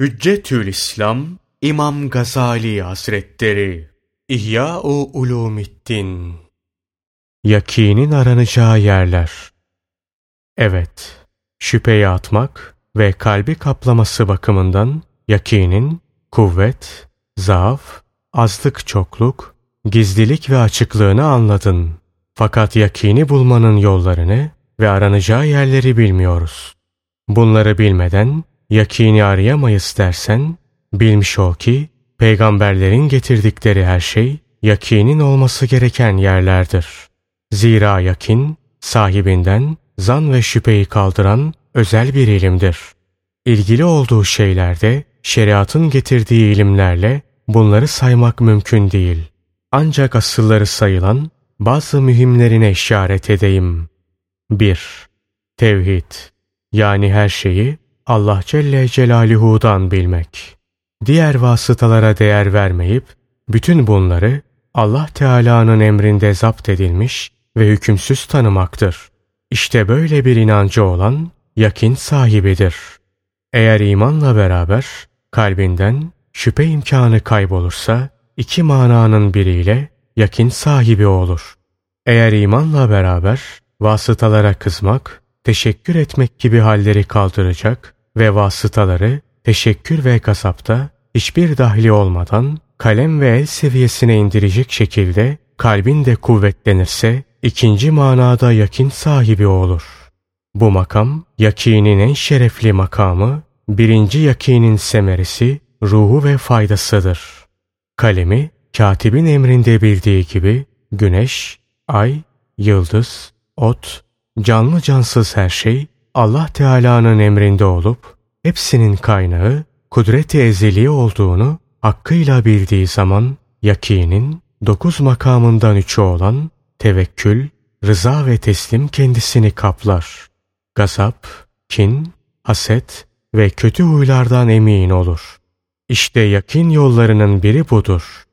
Hüccetül İslam İmam Gazali Hazretleri İhya-u Ulumiddin Yakinin aranacağı yerler Evet, şüpheyi atmak ve kalbi kaplaması bakımından yakinin kuvvet, zaaf, azlık çokluk, gizlilik ve açıklığını anladın. Fakat yakini bulmanın yollarını ve aranacağı yerleri bilmiyoruz. Bunları bilmeden yakini arayamayız dersen, bilmiş ol ki peygamberlerin getirdikleri her şey yakinin olması gereken yerlerdir. Zira yakin sahibinden zan ve şüpheyi kaldıran özel bir ilimdir. İlgili olduğu şeylerde şeriatın getirdiği ilimlerle bunları saymak mümkün değil. Ancak asılları sayılan bazı mühimlerine işaret edeyim. 1. Tevhid yani her şeyi Allah Celle Celaluhu'dan bilmek. Diğer vasıtalara değer vermeyip bütün bunları Allah Teala'nın emrinde zapt edilmiş ve hükümsüz tanımaktır. İşte böyle bir inancı olan yakin sahibidir. Eğer imanla beraber kalbinden şüphe imkanı kaybolursa iki mananın biriyle yakin sahibi olur. Eğer imanla beraber vasıtalara kızmak, teşekkür etmek gibi halleri kaldıracak ve vasıtaları teşekkür ve kasapta hiçbir dahli olmadan kalem ve el seviyesine indirecek şekilde kalbin de kuvvetlenirse ikinci manada yakin sahibi olur. Bu makam yakinin en şerefli makamı, birinci yakinin semerisi, ruhu ve faydasıdır. Kalemi katibin emrinde bildiği gibi güneş, ay, yıldız, ot, canlı cansız her şey Allah Teala'nın emrinde olup hepsinin kaynağı kudret-i ezeli olduğunu hakkıyla bildiği zaman yakinin dokuz makamından üçü olan tevekkül, rıza ve teslim kendisini kaplar. Gazap, kin, haset ve kötü huylardan emin olur. İşte yakin yollarının biri budur.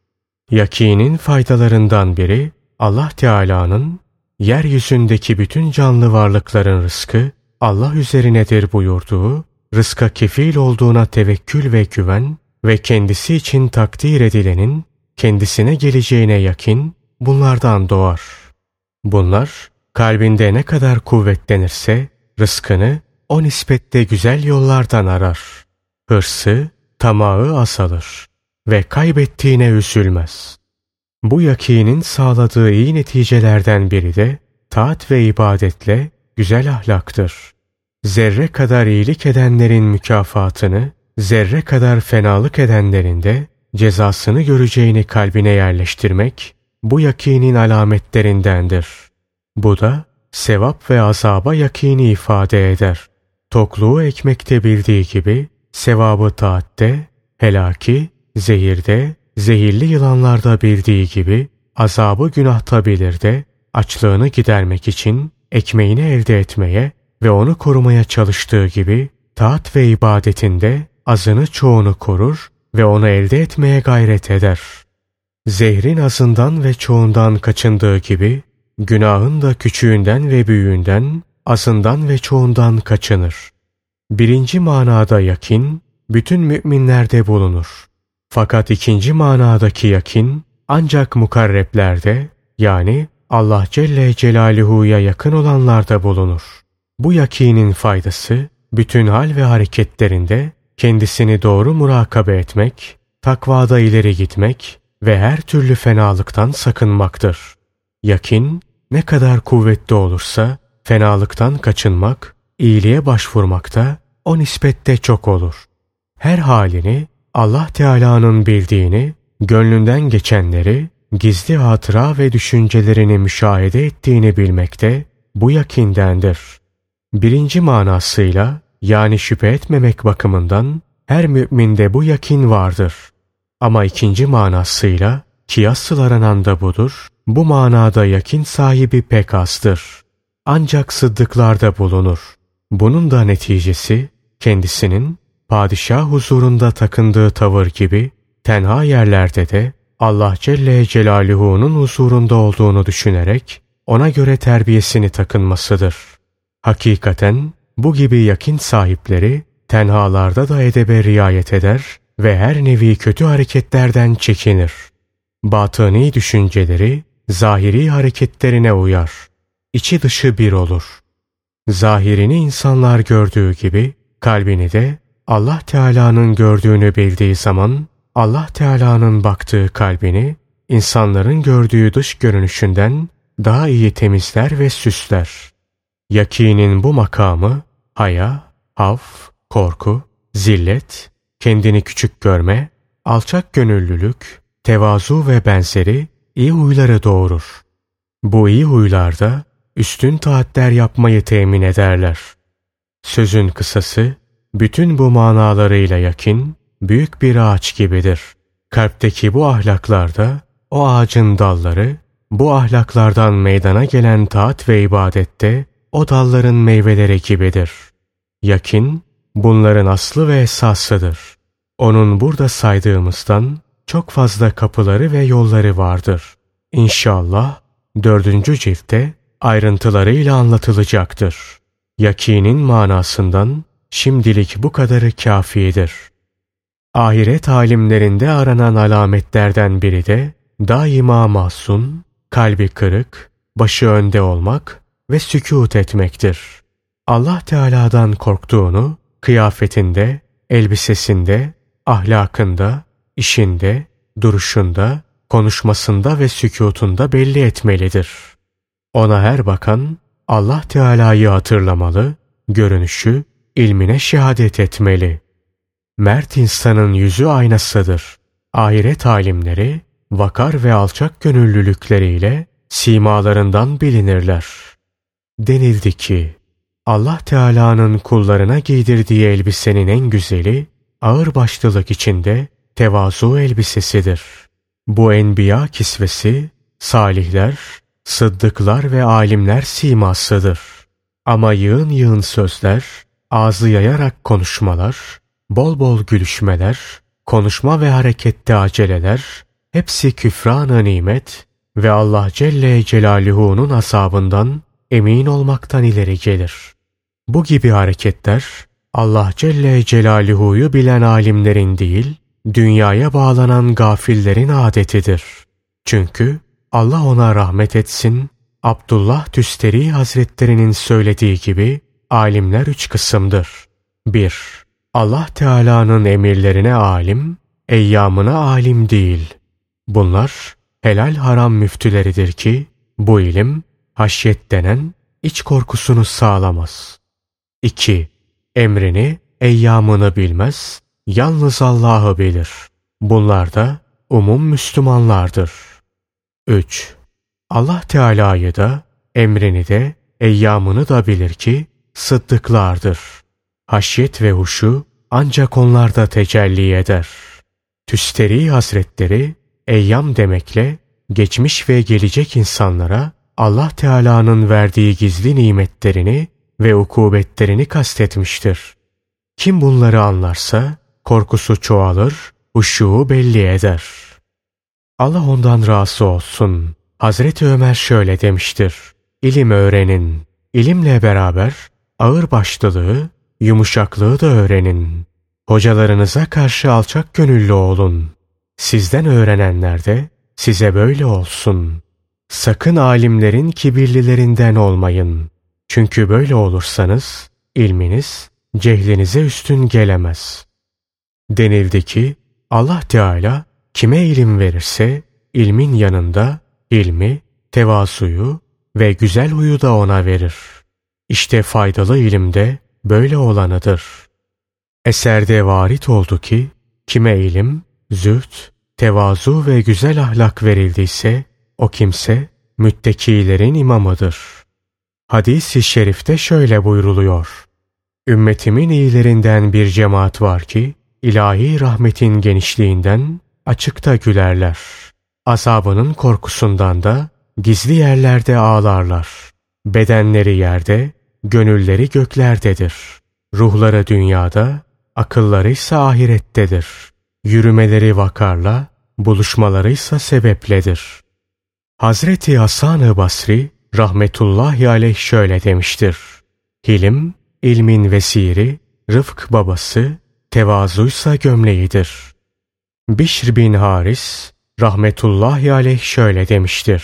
Yakinin faydalarından biri Allah Teala'nın yeryüzündeki bütün canlı varlıkların rızkı Allah üzerinedir buyurduğu, rızka kefil olduğuna tevekkül ve güven ve kendisi için takdir edilenin kendisine geleceğine yakin bunlardan doğar. Bunlar kalbinde ne kadar kuvvetlenirse rızkını o nispette güzel yollardan arar. Hırsı, tamağı azalır ve kaybettiğine üzülmez. Bu yakinin sağladığı iyi neticelerden biri de taat ve ibadetle güzel ahlaktır. Zerre kadar iyilik edenlerin mükafatını, zerre kadar fenalık edenlerin de cezasını göreceğini kalbine yerleştirmek bu yakinin alametlerindendir. Bu da sevap ve azaba yakini ifade eder. Tokluğu ekmekte bildiği gibi sevabı taatte, helaki, zehirde, zehirli yılanlarda bildiği gibi azabı günahta bilir de açlığını gidermek için ekmeğini elde etmeye ve onu korumaya çalıştığı gibi taat ve ibadetinde azını çoğunu korur ve onu elde etmeye gayret eder. Zehrin azından ve çoğundan kaçındığı gibi günahın da küçüğünden ve büyüğünden, azından ve çoğundan kaçınır. Birinci manada yakin, bütün müminlerde bulunur. Fakat ikinci manadaki yakin, ancak mukarreplerde, yani Allah Celle Celaluhu'ya yakın olanlarda bulunur. Bu yakinin faydası, bütün hal ve hareketlerinde kendisini doğru murakabe etmek, takvada ileri gitmek ve her türlü fenalıktan sakınmaktır. Yakin, ne kadar kuvvetli olursa fenalıktan kaçınmak, iyiliğe başvurmakta o nispette çok olur. Her halini Allah Teala'nın bildiğini, gönlünden geçenleri, gizli hatıra ve düşüncelerini müşahede ettiğini bilmekte bu yakindendir. Birinci manasıyla yani şüphe etmemek bakımından her müminde bu yakin vardır. Ama ikinci manasıyla asıl aranan da budur, bu manada yakin sahibi pek azdır. Ancak sıddıklarda bulunur. Bunun da neticesi kendisinin padişah huzurunda takındığı tavır gibi tenha yerlerde de Allah Celle Celaluhu'nun huzurunda olduğunu düşünerek ona göre terbiyesini takınmasıdır. Hakikaten bu gibi yakin sahipleri Tenhalarda da edebe riayet eder ve her nevi kötü hareketlerden çekinir. Batıni düşünceleri zahiri hareketlerine uyar. İçi dışı bir olur. Zahirini insanlar gördüğü gibi kalbini de Allah Teala'nın gördüğünü bildiği zaman Allah Teala'nın baktığı kalbini insanların gördüğü dış görünüşünden daha iyi temizler ve süsler. Yakinin bu makamı haya, haf, korku, zillet, kendini küçük görme, alçak gönüllülük, tevazu ve benzeri iyi huyları doğurur. Bu iyi huylarda üstün taatler yapmayı temin ederler. Sözün kısası, bütün bu manalarıyla yakin, büyük bir ağaç gibidir. Kalpteki bu ahlaklarda, o ağacın dalları, bu ahlaklardan meydana gelen taat ve ibadette, o dalların meyveleri gibidir. Yakin, bunların aslı ve esasıdır. Onun burada saydığımızdan çok fazla kapıları ve yolları vardır. İnşallah dördüncü ciltte ayrıntılarıyla anlatılacaktır. Yakinin manasından şimdilik bu kadarı kafidir. Ahiret alimlerinde aranan alametlerden biri de daima mahzun, kalbi kırık, başı önde olmak ve sükut etmektir. Allah Teala'dan korktuğunu kıyafetinde, elbisesinde, ahlakında, işinde, duruşunda, konuşmasında ve sükutunda belli etmelidir. Ona her bakan Allah Teala'yı hatırlamalı, görünüşü ilmine şehadet etmeli. Mert insanın yüzü aynasıdır. Ahiret alimleri vakar ve alçak gönüllülükleriyle simalarından bilinirler. Denildi ki, Allah Teala'nın kullarına giydirdiği elbisenin en güzeli, ağır başlılık içinde tevazu elbisesidir. Bu enbiya kisvesi, salihler, sıddıklar ve alimler simasıdır. Ama yığın yığın sözler, ağzı yayarak konuşmalar, bol bol gülüşmeler, konuşma ve harekette aceleler, hepsi küfran nimet ve Allah Celle Celaluhu'nun asabından emin olmaktan ileri gelir. Bu gibi hareketler Allah Celle Celaluhu'yu bilen alimlerin değil, dünyaya bağlanan gafillerin adetidir. Çünkü Allah ona rahmet etsin, Abdullah Tüsteri Hazretlerinin söylediği gibi alimler üç kısımdır. 1. Allah Teala'nın emirlerine alim, eyyamına alim değil. Bunlar helal haram müftüleridir ki bu ilim haşyet denen iç korkusunu sağlamaz. 2. Emrini, eyyamını bilmez, yalnız Allah'ı bilir. Bunlar da umum Müslümanlardır. 3. Allah Teala'yı da, emrini de, eyyamını da bilir ki sıddıklardır. Haşyet ve huşu ancak onlarda tecelli eder. Tüsteri Hazretleri, eyyam demekle geçmiş ve gelecek insanlara Allah Teala'nın verdiği gizli nimetlerini ve ukubetlerini kastetmiştir. Kim bunları anlarsa korkusu çoğalır, huşuğu belli eder. Allah ondan razı olsun. Hazreti Ömer şöyle demiştir. İlim öğrenin. İlimle beraber ağır başlılığı, yumuşaklığı da öğrenin. Hocalarınıza karşı alçak gönüllü olun. Sizden öğrenenler de size böyle olsun. Sakın alimlerin kibirlilerinden olmayın. Çünkü böyle olursanız ilminiz cehlinize üstün gelemez. Denildi ki Allah Teala kime ilim verirse ilmin yanında ilmi, tevazuyu ve güzel huyu da ona verir. İşte faydalı ilimde böyle olanıdır. Eserde varit oldu ki kime ilim, züht, tevazu ve güzel ahlak verildiyse o kimse müttekilerin imamıdır. Hadis-i şerifte şöyle buyruluyor. Ümmetimin iyilerinden bir cemaat var ki ilahi rahmetin genişliğinden açıkta gülerler. Azabının korkusundan da gizli yerlerde ağlarlar. Bedenleri yerde, gönülleri göklerdedir. Ruhları dünyada, akılları ise ahirettedir. Yürümeleri vakarla, buluşmaları ise sebepledir. Hazreti Hasan-ı Basri rahmetullahi aleyh şöyle demiştir. Hilim, ilmin vesiri, rıfk babası, tevazuysa gömleğidir. Bişr bin Haris, rahmetullahi aleyh şöyle demiştir.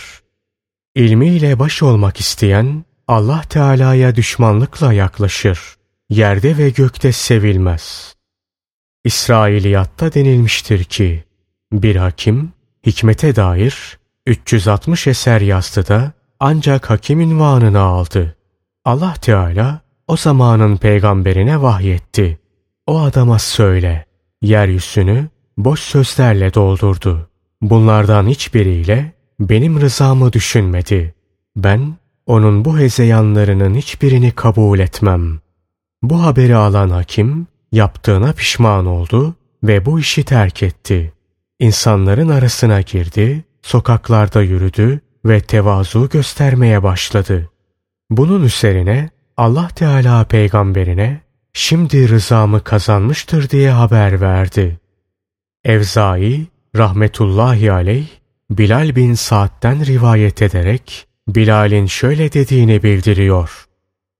İlmiyle baş olmak isteyen, Allah Teala'ya düşmanlıkla yaklaşır. Yerde ve gökte sevilmez. İsrailiyatta denilmiştir ki, bir hakim, hikmete dair 360 eser yazdı da ancak hakim ünvanını aldı. Allah Teala o zamanın peygamberine vahyetti. O adama söyle, yeryüzünü boş sözlerle doldurdu. Bunlardan hiçbiriyle benim rızamı düşünmedi. Ben onun bu hezeyanlarının hiçbirini kabul etmem. Bu haberi alan hakim yaptığına pişman oldu ve bu işi terk etti. İnsanların arasına girdi, sokaklarda yürüdü ve tevazu göstermeye başladı. Bunun üzerine Allah Teala peygamberine şimdi rızamı kazanmıştır diye haber verdi. Evzai rahmetullahi aleyh Bilal bin Sa'd'den rivayet ederek Bilal'in şöyle dediğini bildiriyor.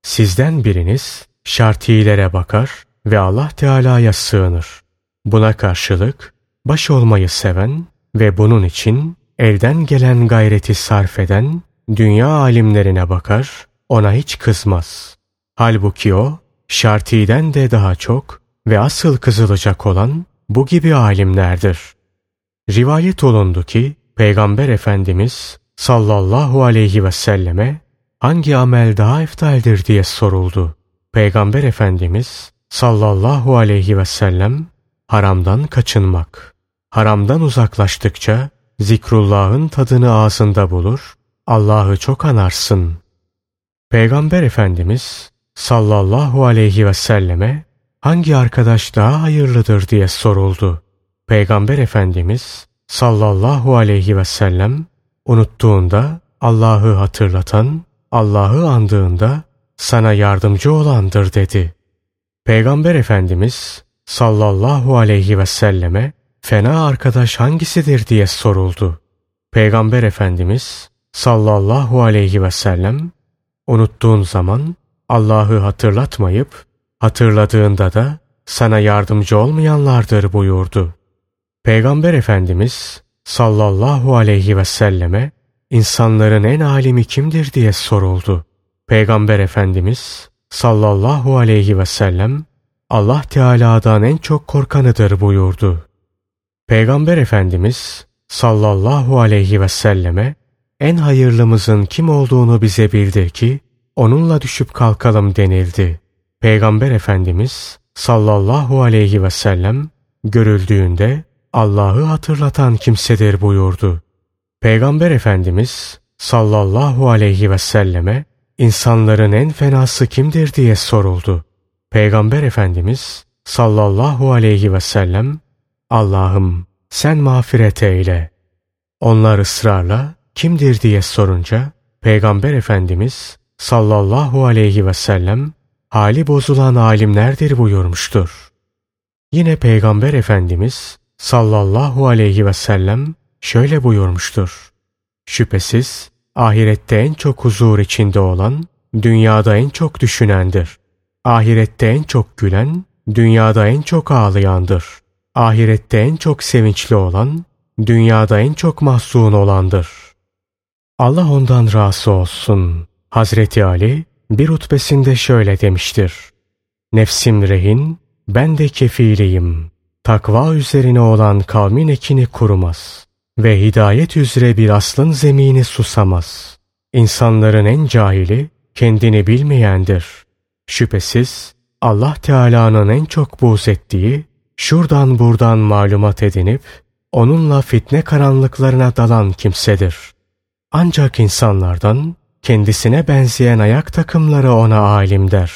Sizden biriniz şartilere bakar ve Allah Teala'ya sığınır. Buna karşılık baş olmayı seven ve bunun için elden gelen gayreti sarf eden dünya alimlerine bakar, ona hiç kızmaz. Halbuki o, şartiden de daha çok ve asıl kızılacak olan bu gibi alimlerdir. Rivayet olundu ki, Peygamber Efendimiz sallallahu aleyhi ve selleme hangi amel daha eftaldir diye soruldu. Peygamber Efendimiz sallallahu aleyhi ve sellem haramdan kaçınmak. Haramdan uzaklaştıkça zikrullahın tadını ağzında bulur, Allah'ı çok anarsın. Peygamber Efendimiz sallallahu aleyhi ve selleme hangi arkadaş daha hayırlıdır diye soruldu. Peygamber Efendimiz sallallahu aleyhi ve sellem unuttuğunda Allah'ı hatırlatan, Allah'ı andığında sana yardımcı olandır dedi. Peygamber Efendimiz sallallahu aleyhi ve selleme fena arkadaş hangisidir diye soruldu. Peygamber Efendimiz sallallahu aleyhi ve sellem unuttuğun zaman Allah'ı hatırlatmayıp hatırladığında da sana yardımcı olmayanlardır buyurdu. Peygamber Efendimiz sallallahu aleyhi ve selleme insanların en alimi kimdir diye soruldu. Peygamber Efendimiz sallallahu aleyhi ve sellem Allah Teala'dan en çok korkanıdır buyurdu. Peygamber Efendimiz sallallahu aleyhi ve selleme en hayırlımızın kim olduğunu bize bildir ki onunla düşüp kalkalım denildi. Peygamber Efendimiz sallallahu aleyhi ve sellem görüldüğünde Allah'ı hatırlatan kimsedir buyurdu. Peygamber Efendimiz sallallahu aleyhi ve selleme insanların en fenası kimdir diye soruldu. Peygamber Efendimiz sallallahu aleyhi ve sellem Allah'ım sen mağfiret eyle. Onlar ısrarla kimdir diye sorunca Peygamber Efendimiz sallallahu aleyhi ve sellem hali bozulan alimlerdir buyurmuştur. Yine Peygamber Efendimiz sallallahu aleyhi ve sellem şöyle buyurmuştur. Şüphesiz ahirette en çok huzur içinde olan, dünyada en çok düşünendir. Ahirette en çok gülen, dünyada en çok ağlayandır. Ahirette en çok sevinçli olan, dünyada en çok mahzun olandır. Allah ondan razı olsun. Hazreti Ali bir hutbesinde şöyle demiştir. Nefsim rehin, ben de kefiliyim. Takva üzerine olan kavmin ekini kurumaz ve hidayet üzere bir aslın zemini susamaz. İnsanların en cahili kendini bilmeyendir. Şüphesiz Allah Teala'nın en çok buğz ettiği, şuradan buradan malumat edinip, onunla fitne karanlıklarına dalan kimsedir. Ancak insanlardan kendisine benzeyen ayak takımları ona alim der.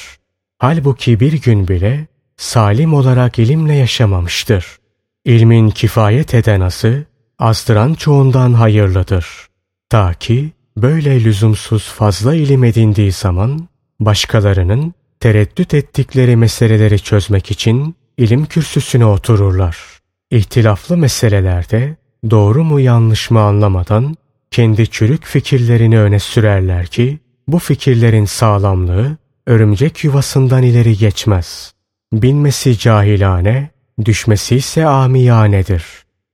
Halbuki bir gün bile salim olarak ilimle yaşamamıştır. İlmin kifayet eden azı, azdıran çoğundan hayırlıdır. Ta ki böyle lüzumsuz fazla ilim edindiği zaman başkalarının tereddüt ettikleri meseleleri çözmek için ilim kürsüsüne otururlar. İhtilaflı meselelerde doğru mu yanlış mı anlamadan kendi çürük fikirlerini öne sürerler ki bu fikirlerin sağlamlığı örümcek yuvasından ileri geçmez. Bilmesi cahilane, düşmesi ise amiyanedir.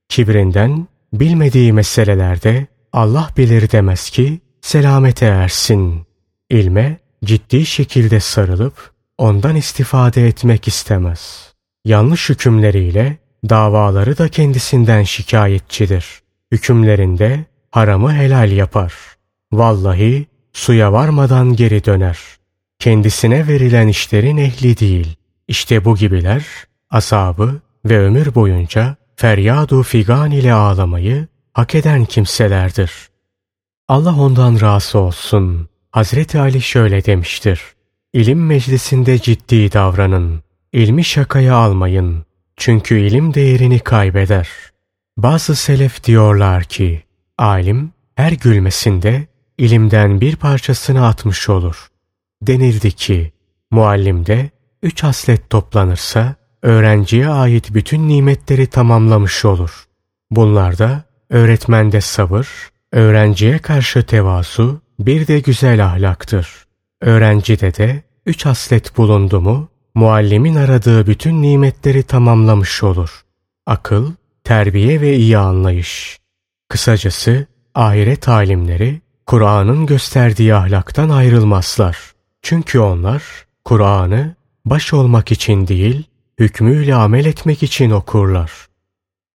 Kibrinden bilmediği meselelerde Allah bilir demez ki selamete ersin. İlme ciddi şekilde sarılıp ondan istifade etmek istemez. Yanlış hükümleriyle davaları da kendisinden şikayetçidir. Hükümlerinde haramı helal yapar. Vallahi suya varmadan geri döner. Kendisine verilen işlerin ehli değil. İşte bu gibiler asabı ve ömür boyunca feryadu figan ile ağlamayı hak eden kimselerdir. Allah ondan razı olsun. Hazreti Ali şöyle demiştir. İlim meclisinde ciddi davranın. İlmi şakaya almayın. Çünkü ilim değerini kaybeder. Bazı selef diyorlar ki, alim her gülmesinde ilimden bir parçasını atmış olur. Denildi ki, muallimde üç haslet toplanırsa, öğrenciye ait bütün nimetleri tamamlamış olur. Bunlarda öğretmende sabır, öğrenciye karşı tevazu, bir de güzel ahlaktır. Öğrencide de üç haslet bulundu mu, muallimin aradığı bütün nimetleri tamamlamış olur. Akıl, terbiye ve iyi anlayış. Kısacası ahiret alimleri Kur'an'ın gösterdiği ahlaktan ayrılmazlar. Çünkü onlar Kur'an'ı baş olmak için değil, hükmüyle amel etmek için okurlar.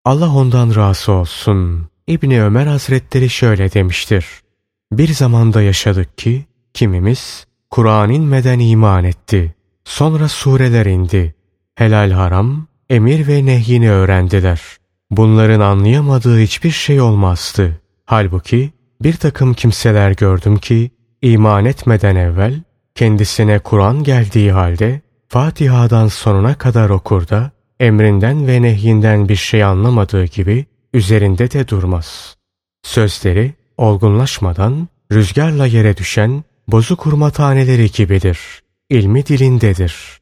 Allah ondan razı olsun. İbni Ömer Hazretleri şöyle demiştir. Bir zamanda yaşadık ki kimimiz Kur'an inmeden iman etti. Sonra sureler indi. Helal haram, emir ve nehyini öğrendiler. Bunların anlayamadığı hiçbir şey olmazdı. Halbuki bir takım kimseler gördüm ki iman etmeden evvel kendisine Kur'an geldiği halde Fatiha'dan sonuna kadar okur da emrinden ve nehyinden bir şey anlamadığı gibi üzerinde de durmaz. Sözleri olgunlaşmadan rüzgarla yere düşen bozuk hurma taneleri gibidir. İlmi dilindedir.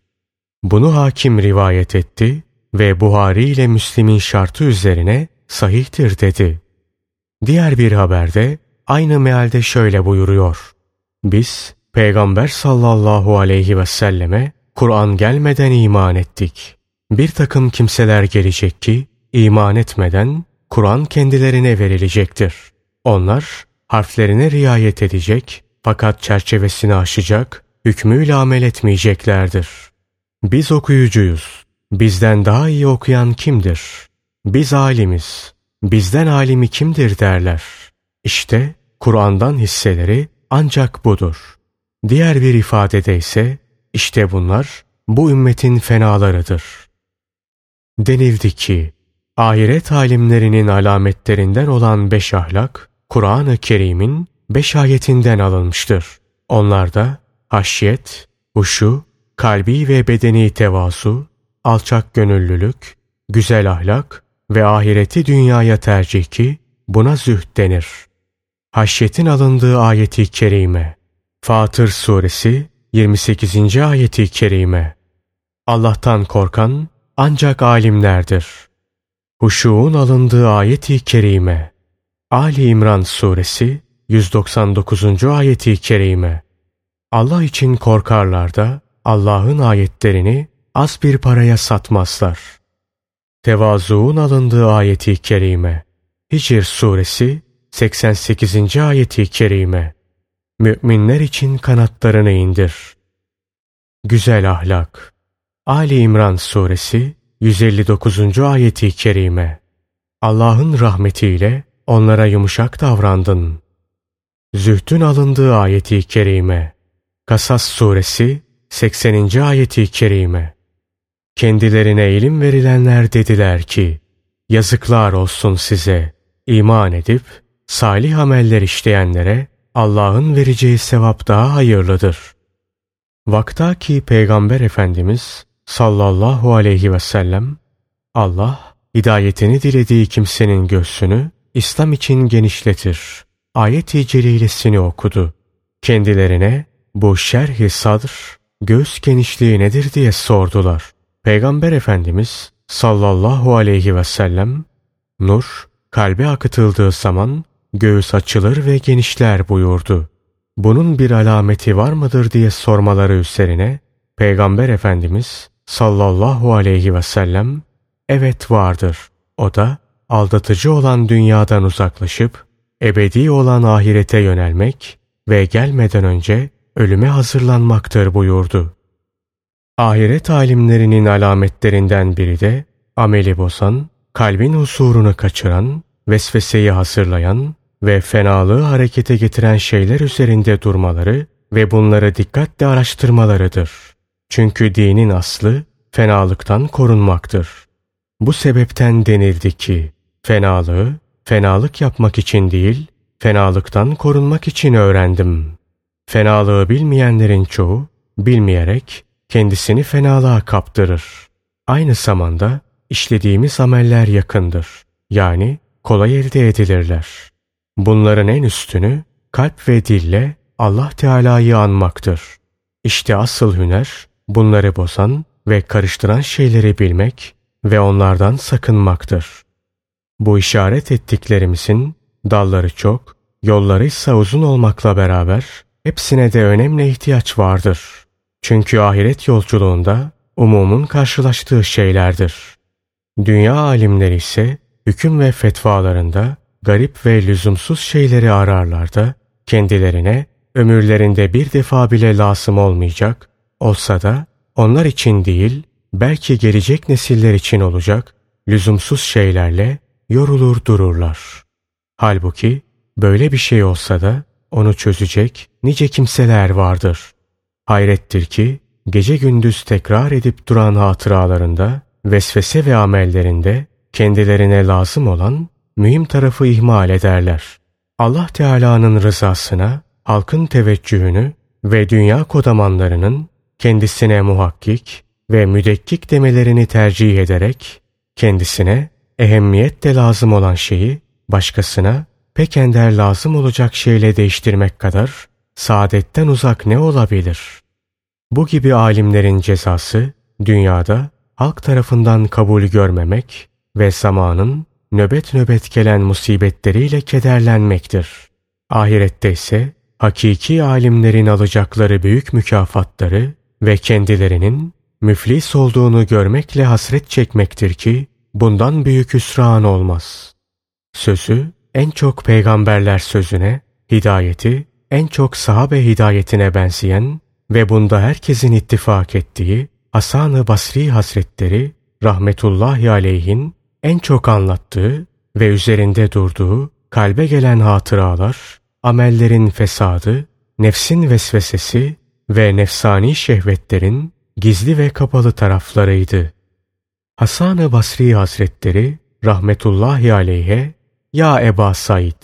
Bunu hakim rivayet etti ve Buhari ile Müslim'in şartı üzerine sahihtir dedi. Diğer bir haberde aynı mealde şöyle buyuruyor. Biz Peygamber sallallahu aleyhi ve selleme Kur'an gelmeden iman ettik. Bir takım kimseler gelecek ki iman etmeden Kur'an kendilerine verilecektir. Onlar harflerine riayet edecek fakat çerçevesini aşacak, hükmüyle amel etmeyeceklerdir. Biz okuyucuyuz. Bizden daha iyi okuyan kimdir? Biz alimiz. Bizden alimi kimdir derler. İşte Kur'an'dan hisseleri ancak budur. Diğer bir ifadede ise işte bunlar bu ümmetin fenalarıdır. Denildi ki ahiret alimlerinin alametlerinden olan beş ahlak Kur'an-ı Kerim'in beş ayetinden alınmıştır. Onlarda haşyet, huşu, kalbi ve bedeni tevazu, alçak gönüllülük, güzel ahlak ve ahireti dünyaya tercih ki buna zühd denir. Haşyetin alındığı ayeti kerime. Fatır suresi 28. ayeti kerime. Allah'tan korkan ancak alimlerdir. Huşuğun alındığı ayeti kerime. Ali İmran suresi 199. ayeti kerime. Allah için korkarlar da Allah'ın ayetlerini az bir paraya satmazlar. Tevazuun alındığı ayeti kerime. Hicr suresi 88. ayeti kerime. Müminler için kanatlarını indir. Güzel ahlak. Ali İmran suresi 159. ayeti kerime. Allah'ın rahmetiyle onlara yumuşak davrandın. Zühdün alındığı ayeti kerime. Kasas suresi 80. ayeti kerime. Kendilerine ilim verilenler dediler ki, yazıklar olsun size, iman edip salih ameller işleyenlere Allah'ın vereceği sevap daha hayırlıdır. Vakta ki Peygamber Efendimiz sallallahu aleyhi ve sellem Allah hidayetini dilediği kimsenin göğsünü İslam için genişletir. Ayet-i celilesini okudu. Kendilerine bu şerh-i sadr göğüs genişliği nedir diye sordular. Peygamber Efendimiz sallallahu aleyhi ve sellem nur kalbe akıtıldığı zaman göğüs açılır ve genişler buyurdu. Bunun bir alameti var mıdır diye sormaları üzerine Peygamber Efendimiz sallallahu aleyhi ve sellem evet vardır. O da aldatıcı olan dünyadan uzaklaşıp ebedi olan ahirete yönelmek ve gelmeden önce ölüme hazırlanmaktır buyurdu. Ahiret alimlerinin alametlerinden biri de ameli bozan, kalbin husurunu kaçıran, vesveseyi hazırlayan ve fenalığı harekete getiren şeyler üzerinde durmaları ve bunları dikkatle araştırmalarıdır. Çünkü dinin aslı fenalıktan korunmaktır. Bu sebepten denildi ki fenalığı fenalık yapmak için değil, fenalıktan korunmak için öğrendim. Fenalığı bilmeyenlerin çoğu bilmeyerek kendisini fenalığa kaptırır. Aynı zamanda işlediğimiz ameller yakındır. Yani kolay elde edilirler. Bunların en üstünü kalp ve dille Allah Teala'yı anmaktır. İşte asıl hüner bunları bozan ve karıştıran şeyleri bilmek ve onlardan sakınmaktır. Bu işaret ettiklerimizin dalları çok, yolları ise uzun olmakla beraber hepsine de önemli ihtiyaç vardır. Çünkü ahiret yolculuğunda umumun karşılaştığı şeylerdir. Dünya alimleri ise hüküm ve fetvalarında garip ve lüzumsuz şeyleri ararlar da kendilerine ömürlerinde bir defa bile lazım olmayacak, olsa da onlar için değil, belki gelecek nesiller için olacak lüzumsuz şeylerle yorulur dururlar. Halbuki böyle bir şey olsa da onu çözecek nice kimseler vardır. Hayrettir ki gece gündüz tekrar edip duran hatıralarında, vesvese ve amellerinde kendilerine lazım olan mühim tarafı ihmal ederler. Allah Teala'nın rızasına, halkın teveccühünü ve dünya kodamanlarının kendisine muhakkik ve müdekkik demelerini tercih ederek kendisine ehemmiyet de lazım olan şeyi başkasına pek ender lazım olacak şeyle değiştirmek kadar saadetten uzak ne olabilir? Bu gibi alimlerin cezası dünyada halk tarafından kabul görmemek ve zamanın nöbet nöbet gelen musibetleriyle kederlenmektir. Ahirette ise hakiki alimlerin alacakları büyük mükafatları ve kendilerinin müflis olduğunu görmekle hasret çekmektir ki bundan büyük hüsran olmaz. Sözü en çok peygamberler sözüne, hidayeti en çok sahabe hidayetine benzeyen ve bunda herkesin ittifak ettiği Hasan-ı Basri Hazretleri rahmetullahi aleyhin en çok anlattığı ve üzerinde durduğu kalbe gelen hatıralar, amellerin fesadı, nefsin vesvesesi ve nefsani şehvetlerin gizli ve kapalı taraflarıydı. Hasan-ı Basri Hazretleri rahmetullahi aleyhe ya Eba Said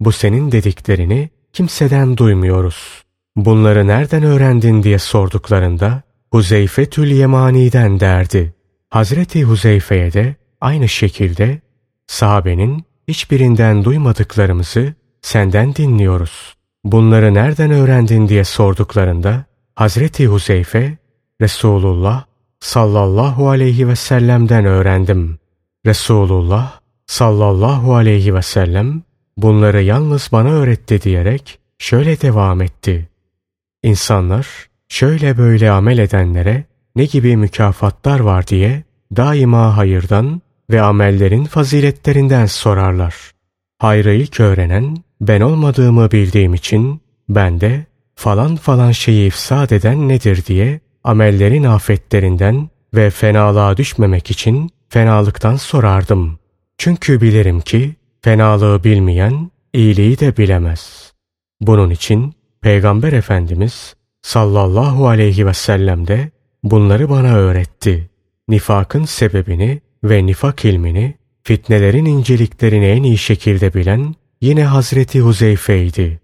bu senin dediklerini kimseden duymuyoruz. Bunları nereden öğrendin diye sorduklarında Huzeyfe Tül Yemani'den derdi. Hazreti Huzeyfe'ye de aynı şekilde sahabenin hiçbirinden duymadıklarımızı senden dinliyoruz. Bunları nereden öğrendin diye sorduklarında Hazreti Huzeyfe Resulullah sallallahu aleyhi ve sellem'den öğrendim. Resulullah sallallahu aleyhi ve sellem bunları yalnız bana öğretti diyerek şöyle devam etti. İnsanlar şöyle böyle amel edenlere ne gibi mükafatlar var diye daima hayırdan ve amellerin faziletlerinden sorarlar. Hayrı ilk öğrenen ben olmadığımı bildiğim için ben de falan falan şeyi ifsad eden nedir diye amellerin afetlerinden ve fenalığa düşmemek için fenalıktan sorardım. Çünkü bilirim ki fenalığı bilmeyen iyiliği de bilemez. Bunun için Peygamber Efendimiz sallallahu aleyhi ve sellem de bunları bana öğretti. Nifakın sebebini ve nifak ilmini, fitnelerin inceliklerini en iyi şekilde bilen yine Hazreti Huzeyfe'ydi.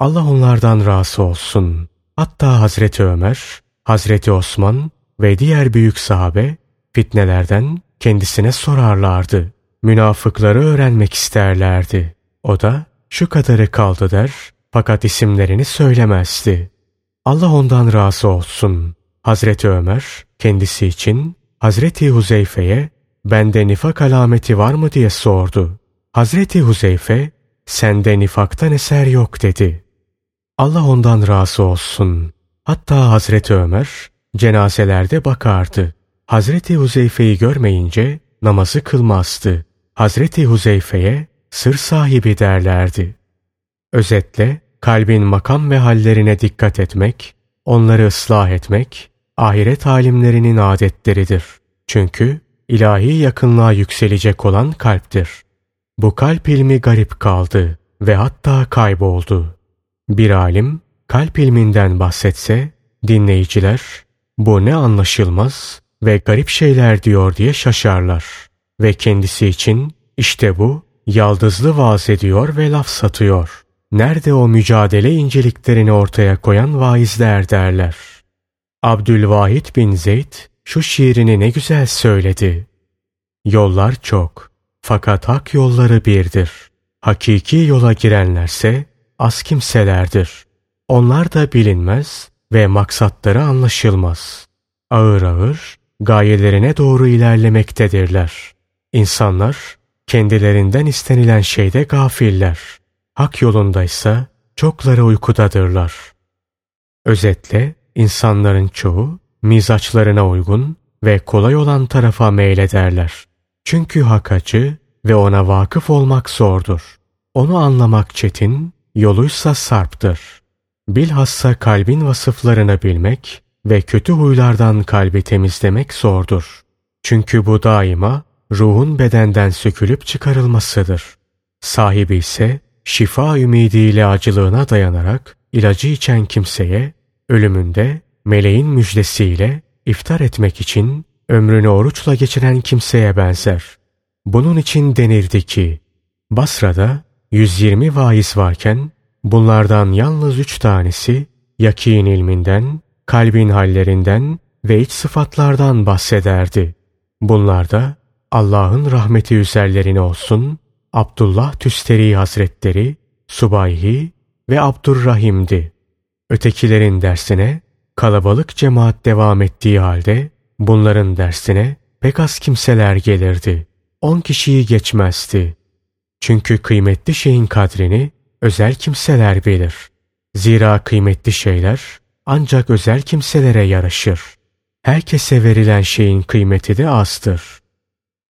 Allah onlardan razı olsun. Hatta Hazreti Ömer, Hazreti Osman ve diğer büyük sahabe fitnelerden kendisine sorarlardı. Münafıkları öğrenmek isterlerdi. O da şu kadarı kaldı der fakat isimlerini söylemezdi. Allah ondan razı olsun. Hazreti Ömer kendisi için Hazreti Huzeyfe'ye bende nifak alameti var mı diye sordu. Hazreti Huzeyfe sende nifaktan eser yok dedi. Allah ondan razı olsun. Hatta Hazreti Ömer cenazelerde bakardı. Hazreti Huzeyfe'yi görmeyince namazı kılmazdı. Hazreti Huzeyfe'ye sır sahibi derlerdi. Özetle kalbin makam ve hallerine dikkat etmek, onları ıslah etmek, ahiret alimlerinin adetleridir. Çünkü ilahi yakınlığa yükselecek olan kalptir. Bu kalp ilmi garip kaldı ve hatta kayboldu. Bir alim kalp ilminden bahsetse dinleyiciler bu ne anlaşılmaz ve garip şeyler diyor diye şaşarlar. Ve kendisi için işte bu yaldızlı vaaz ediyor ve laf satıyor. Nerede o mücadele inceliklerini ortaya koyan vaizler derler. Abdülvahid bin Zeyd şu şiirini ne güzel söyledi. Yollar çok fakat hak yolları birdir. Hakiki yola girenlerse az kimselerdir. Onlar da bilinmez ve maksatları anlaşılmaz. Ağır ağır gayelerine doğru ilerlemektedirler. İnsanlar kendilerinden istenilen şeyde gafiller. Hak yolundaysa çokları uykudadırlar. Özetle insanların çoğu mizaçlarına uygun ve kolay olan tarafa meylederler. Çünkü hak acı ve ona vakıf olmak zordur. Onu anlamak çetin, yoluysa sarptır. Bilhassa kalbin vasıflarını bilmek ve kötü huylardan kalbi temizlemek zordur. Çünkü bu daima ruhun bedenden sökülüp çıkarılmasıdır. Sahibi ise şifa ümidiyle acılığına dayanarak ilacı içen kimseye ölümünde meleğin müjdesiyle iftar etmek için ömrünü oruçla geçiren kimseye benzer. Bunun için denirdi ki Basra'da 120 vaiz varken bunlardan yalnız üç tanesi yakin ilminden, kalbin hallerinden ve iç sıfatlardan bahsederdi. Bunlarda Allah'ın rahmeti üzerlerine olsun Abdullah Tüsteri Hazretleri, Subayhi ve Abdurrahim'di. Ötekilerin dersine kalabalık cemaat devam ettiği halde bunların dersine pek az kimseler gelirdi. On kişiyi geçmezdi. Çünkü kıymetli şeyin kadrini özel kimseler bilir. Zira kıymetli şeyler ancak özel kimselere yaraşır. Herkese verilen şeyin kıymeti de azdır.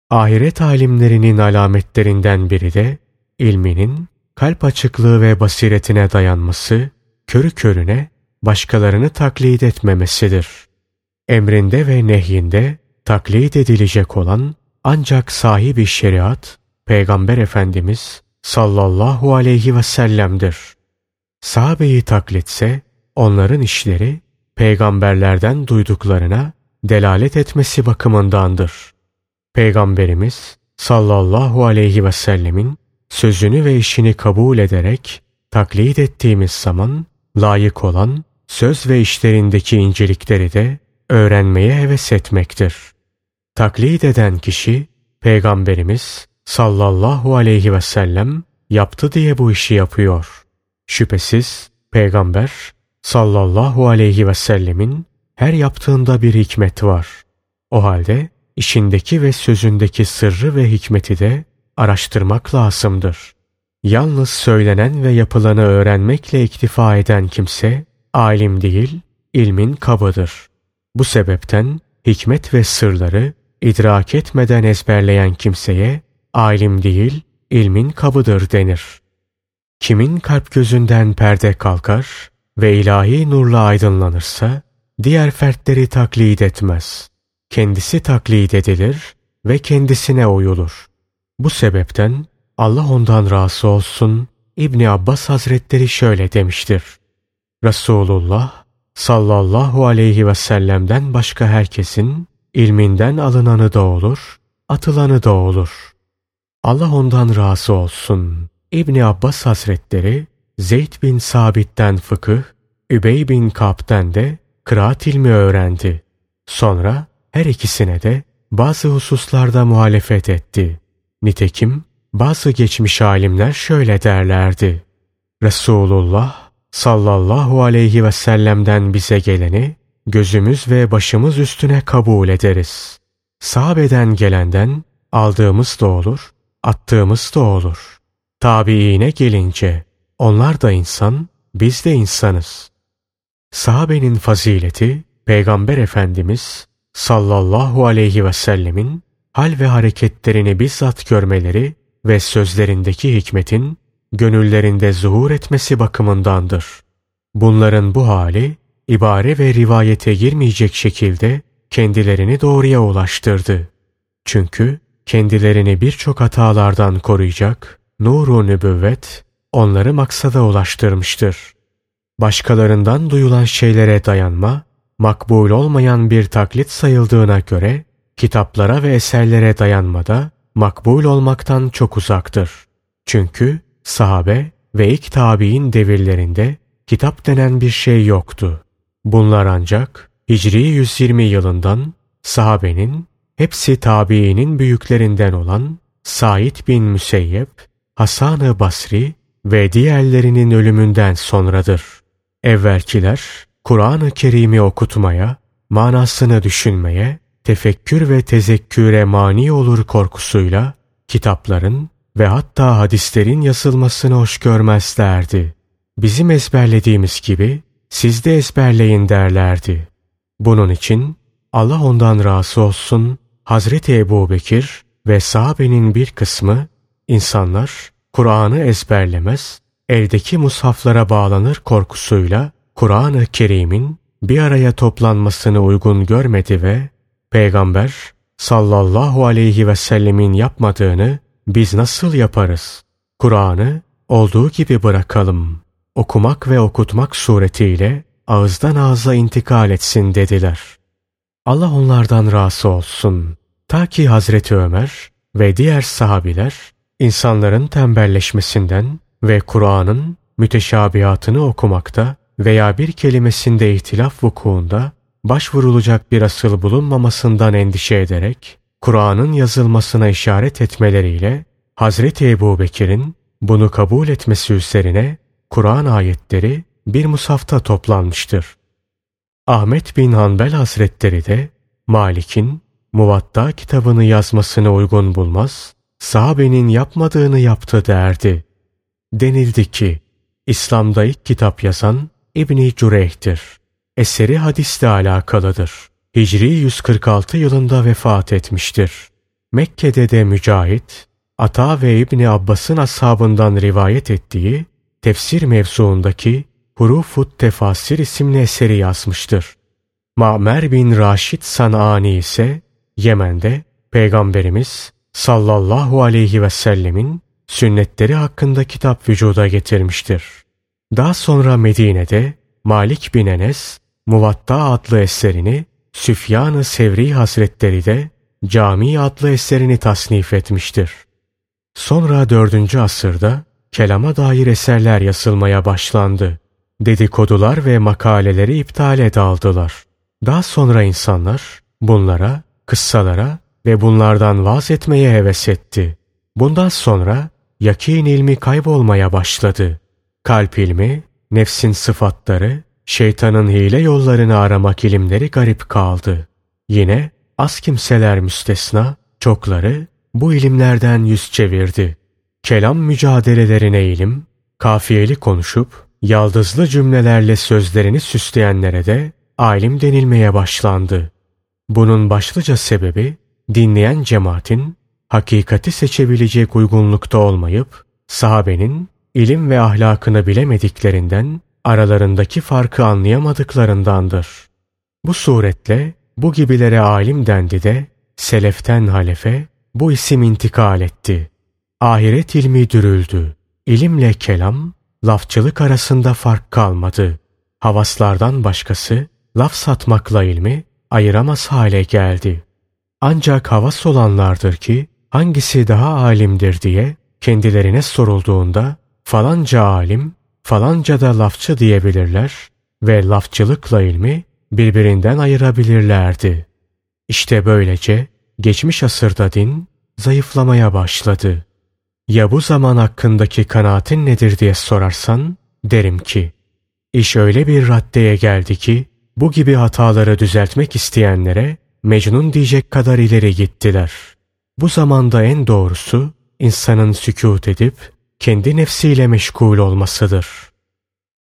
Ahiret alimlerinin alametlerinden biri de ilminin kalp açıklığı ve basiretine dayanması, körü körüne başkalarını taklit etmemesidir. Emrinde ve nehyinde taklit edilecek olan ancak sahibi şeriat, Peygamber Efendimiz sallallahu aleyhi ve sellem'dir. Sahabeyi taklitse onların işleri peygamberlerden duyduklarına delalet etmesi bakımındandır. Peygamberimiz sallallahu aleyhi ve sellemin sözünü ve işini kabul ederek taklit ettiğimiz zaman layık olan söz ve işlerindeki incelikleri de öğrenmeye heves etmektir. Taklit eden kişi Peygamberimiz sallallahu aleyhi ve sellem yaptı diye bu işi yapıyor. Şüphesiz Peygamber sallallahu aleyhi ve sellemin her yaptığında bir hikmet var. O halde işindeki ve sözündeki sırrı ve hikmeti de araştırmak lazımdır. Yalnız söylenen ve yapılanı öğrenmekle iktifa eden kimse alim değil, ilmin kabıdır. Bu sebepten hikmet ve sırları idrak etmeden ezberleyen kimseye alim değil, ilmin kabıdır denir. Kimin kalp gözünden perde kalkar ve ilahi nurla aydınlanırsa, diğer fertleri taklit etmez. Kendisi taklit edilir ve kendisine uyulur. Bu sebepten Allah ondan razı olsun İbni Abbas Hazretleri şöyle demiştir. Resulullah sallallahu aleyhi ve sellem'den başka herkesin ilminden alınanı da olur, atılanı da olur. Allah ondan razı olsun. İbni Abbas Hazretleri Zeyd bin Sabit'ten fıkıh, Übey bin Kab'den de kıraat ilmi öğrendi. Sonra her ikisine de bazı hususlarda muhalefet etti. Nitekim bazı geçmiş alimler şöyle derlerdi. Resulullah sallallahu aleyhi ve sellem'den bize geleni gözümüz ve başımız üstüne kabul ederiz. Sahabeden gelenden aldığımız da olur, attığımız da olur. Tabiine gelince onlar da insan, biz de insanız. Sahabenin fazileti Peygamber Efendimiz sallallahu aleyhi ve sellemin hal ve hareketlerini bizzat görmeleri ve sözlerindeki hikmetin gönüllerinde zuhur etmesi bakımındandır. Bunların bu hali ibare ve rivayete girmeyecek şekilde kendilerini doğruya ulaştırdı. Çünkü kendilerini birçok hatalardan koruyacak nuru nübüvvet onları maksada ulaştırmıştır. Başkalarından duyulan şeylere dayanma, makbul olmayan bir taklit sayıldığına göre kitaplara ve eserlere dayanmada makbul olmaktan çok uzaktır. Çünkü sahabe ve ilk tabi'in devirlerinde kitap denen bir şey yoktu. Bunlar ancak Hicri 120 yılından sahabenin hepsi tabiinin büyüklerinden olan Said bin Müseyyep, Hasan-ı Basri ve diğerlerinin ölümünden sonradır. Evvelkiler Kur'an-ı Kerim'i okutmaya, manasını düşünmeye, tefekkür ve tezekküre mani olur korkusuyla kitapların ve hatta hadislerin yazılmasını hoş görmezlerdi. Bizim ezberlediğimiz gibi siz de ezberleyin derlerdi. Bunun için Allah ondan razı olsun Hazreti Ebu Bekir ve sahabenin bir kısmı insanlar Kur'an'ı ezberlemez, eldeki mushaflara bağlanır korkusuyla Kur'an-ı Kerim'in bir araya toplanmasını uygun görmedi ve Peygamber sallallahu aleyhi ve sellemin yapmadığını biz nasıl yaparız? Kur'an'ı olduğu gibi bırakalım. Okumak ve okutmak suretiyle ağızdan ağza intikal etsin dediler. Allah onlardan razı olsun. Ta ki Hazreti Ömer ve diğer sahabiler insanların tembelleşmesinden ve Kur'an'ın müteşabihatını okumakta veya bir kelimesinde ihtilaf vukuunda başvurulacak bir asıl bulunmamasından endişe ederek Kur'an'ın yazılmasına işaret etmeleriyle Hazreti Ebu Bekir'in bunu kabul etmesi üzerine Kur'an ayetleri bir musafta toplanmıştır. Ahmet bin Hanbel Hazretleri de Malik'in Muvatta kitabını yazmasını uygun bulmaz, sahabenin yapmadığını yaptı derdi. Denildi ki, İslam'da ilk kitap yazan İbni Cüreyh'tir. Eseri hadisle alakalıdır. Hicri 146 yılında vefat etmiştir. Mekke'de de Mücahit, Ata ve İbni Abbas'ın ashabından rivayet ettiği tefsir mevzuundaki Hurufut Tefasir isimli eseri yazmıştır. Ma'mer bin Raşid Sanani ise Yemen'de Peygamberimiz sallallahu aleyhi ve sellemin sünnetleri hakkında kitap vücuda getirmiştir. Daha sonra Medine'de Malik bin Enes Muvatta adlı eserini Süfyan-ı Sevri Hazretleri de Cami adlı eserini tasnif etmiştir. Sonra 4. asırda kelama dair eserler yazılmaya başlandı. Dedikodular ve makaleleri iptale daldılar. Daha sonra insanlar bunlara, kıssalara ve bunlardan vaz etmeye heves etti. Bundan sonra yakin ilmi kaybolmaya başladı. Kalp ilmi, nefsin sıfatları, şeytanın hile yollarını aramak ilimleri garip kaldı. Yine az kimseler müstesna, çokları bu ilimlerden yüz çevirdi. Kelam mücadelelerine ilim, kafiyeli konuşup, yaldızlı cümlelerle sözlerini süsleyenlere de alim denilmeye başlandı. Bunun başlıca sebebi, dinleyen cemaatin hakikati seçebilecek uygunlukta olmayıp, sahabenin ilim ve ahlakını bilemediklerinden aralarındaki farkı anlayamadıklarındandır. Bu suretle bu gibilere alim dendi de seleften halefe bu isim intikal etti. Ahiret ilmi dürüldü. İlimle kelam, lafçılık arasında fark kalmadı. Havaslardan başkası laf satmakla ilmi ayıramaz hale geldi. Ancak havas olanlardır ki hangisi daha alimdir diye kendilerine sorulduğunda falanca alim, falanca da lafçı diyebilirler ve lafçılıkla ilmi birbirinden ayırabilirlerdi. İşte böylece geçmiş asırda din zayıflamaya başladı. Ya bu zaman hakkındaki kanaatin nedir diye sorarsan derim ki iş öyle bir raddeye geldi ki bu gibi hataları düzeltmek isteyenlere Mecnun diyecek kadar ileri gittiler. Bu zamanda en doğrusu insanın sükut edip kendi nefsiyle meşgul olmasıdır.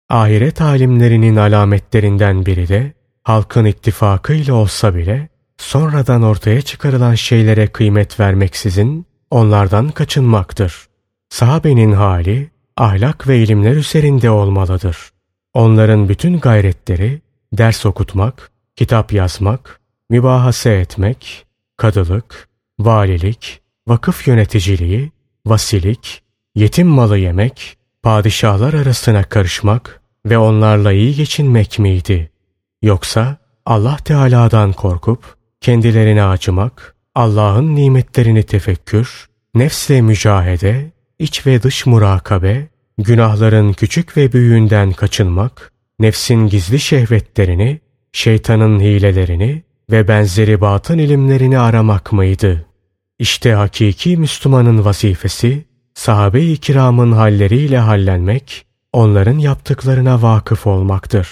Ahiret alimlerinin alametlerinden biri de halkın ittifakıyla olsa bile sonradan ortaya çıkarılan şeylere kıymet vermeksizin onlardan kaçınmaktır. Sahabenin hali ahlak ve ilimler üzerinde olmalıdır. Onların bütün gayretleri ders okutmak, kitap yazmak, mübahase etmek, kadılık, valilik, vakıf yöneticiliği, vasilik, yetim malı yemek, padişahlar arasına karışmak ve onlarla iyi geçinmek miydi? Yoksa Allah Teala'dan korkup kendilerine acımak, Allah'ın nimetlerini tefekkür, nefsle mücahede, iç ve dış murakabe, günahların küçük ve büyüğünden kaçınmak, nefsin gizli şehvetlerini, şeytanın hilelerini ve benzeri batın ilimlerini aramak mıydı? İşte hakiki Müslümanın vazifesi, sahabe-i kiramın halleriyle hallenmek, onların yaptıklarına vakıf olmaktır.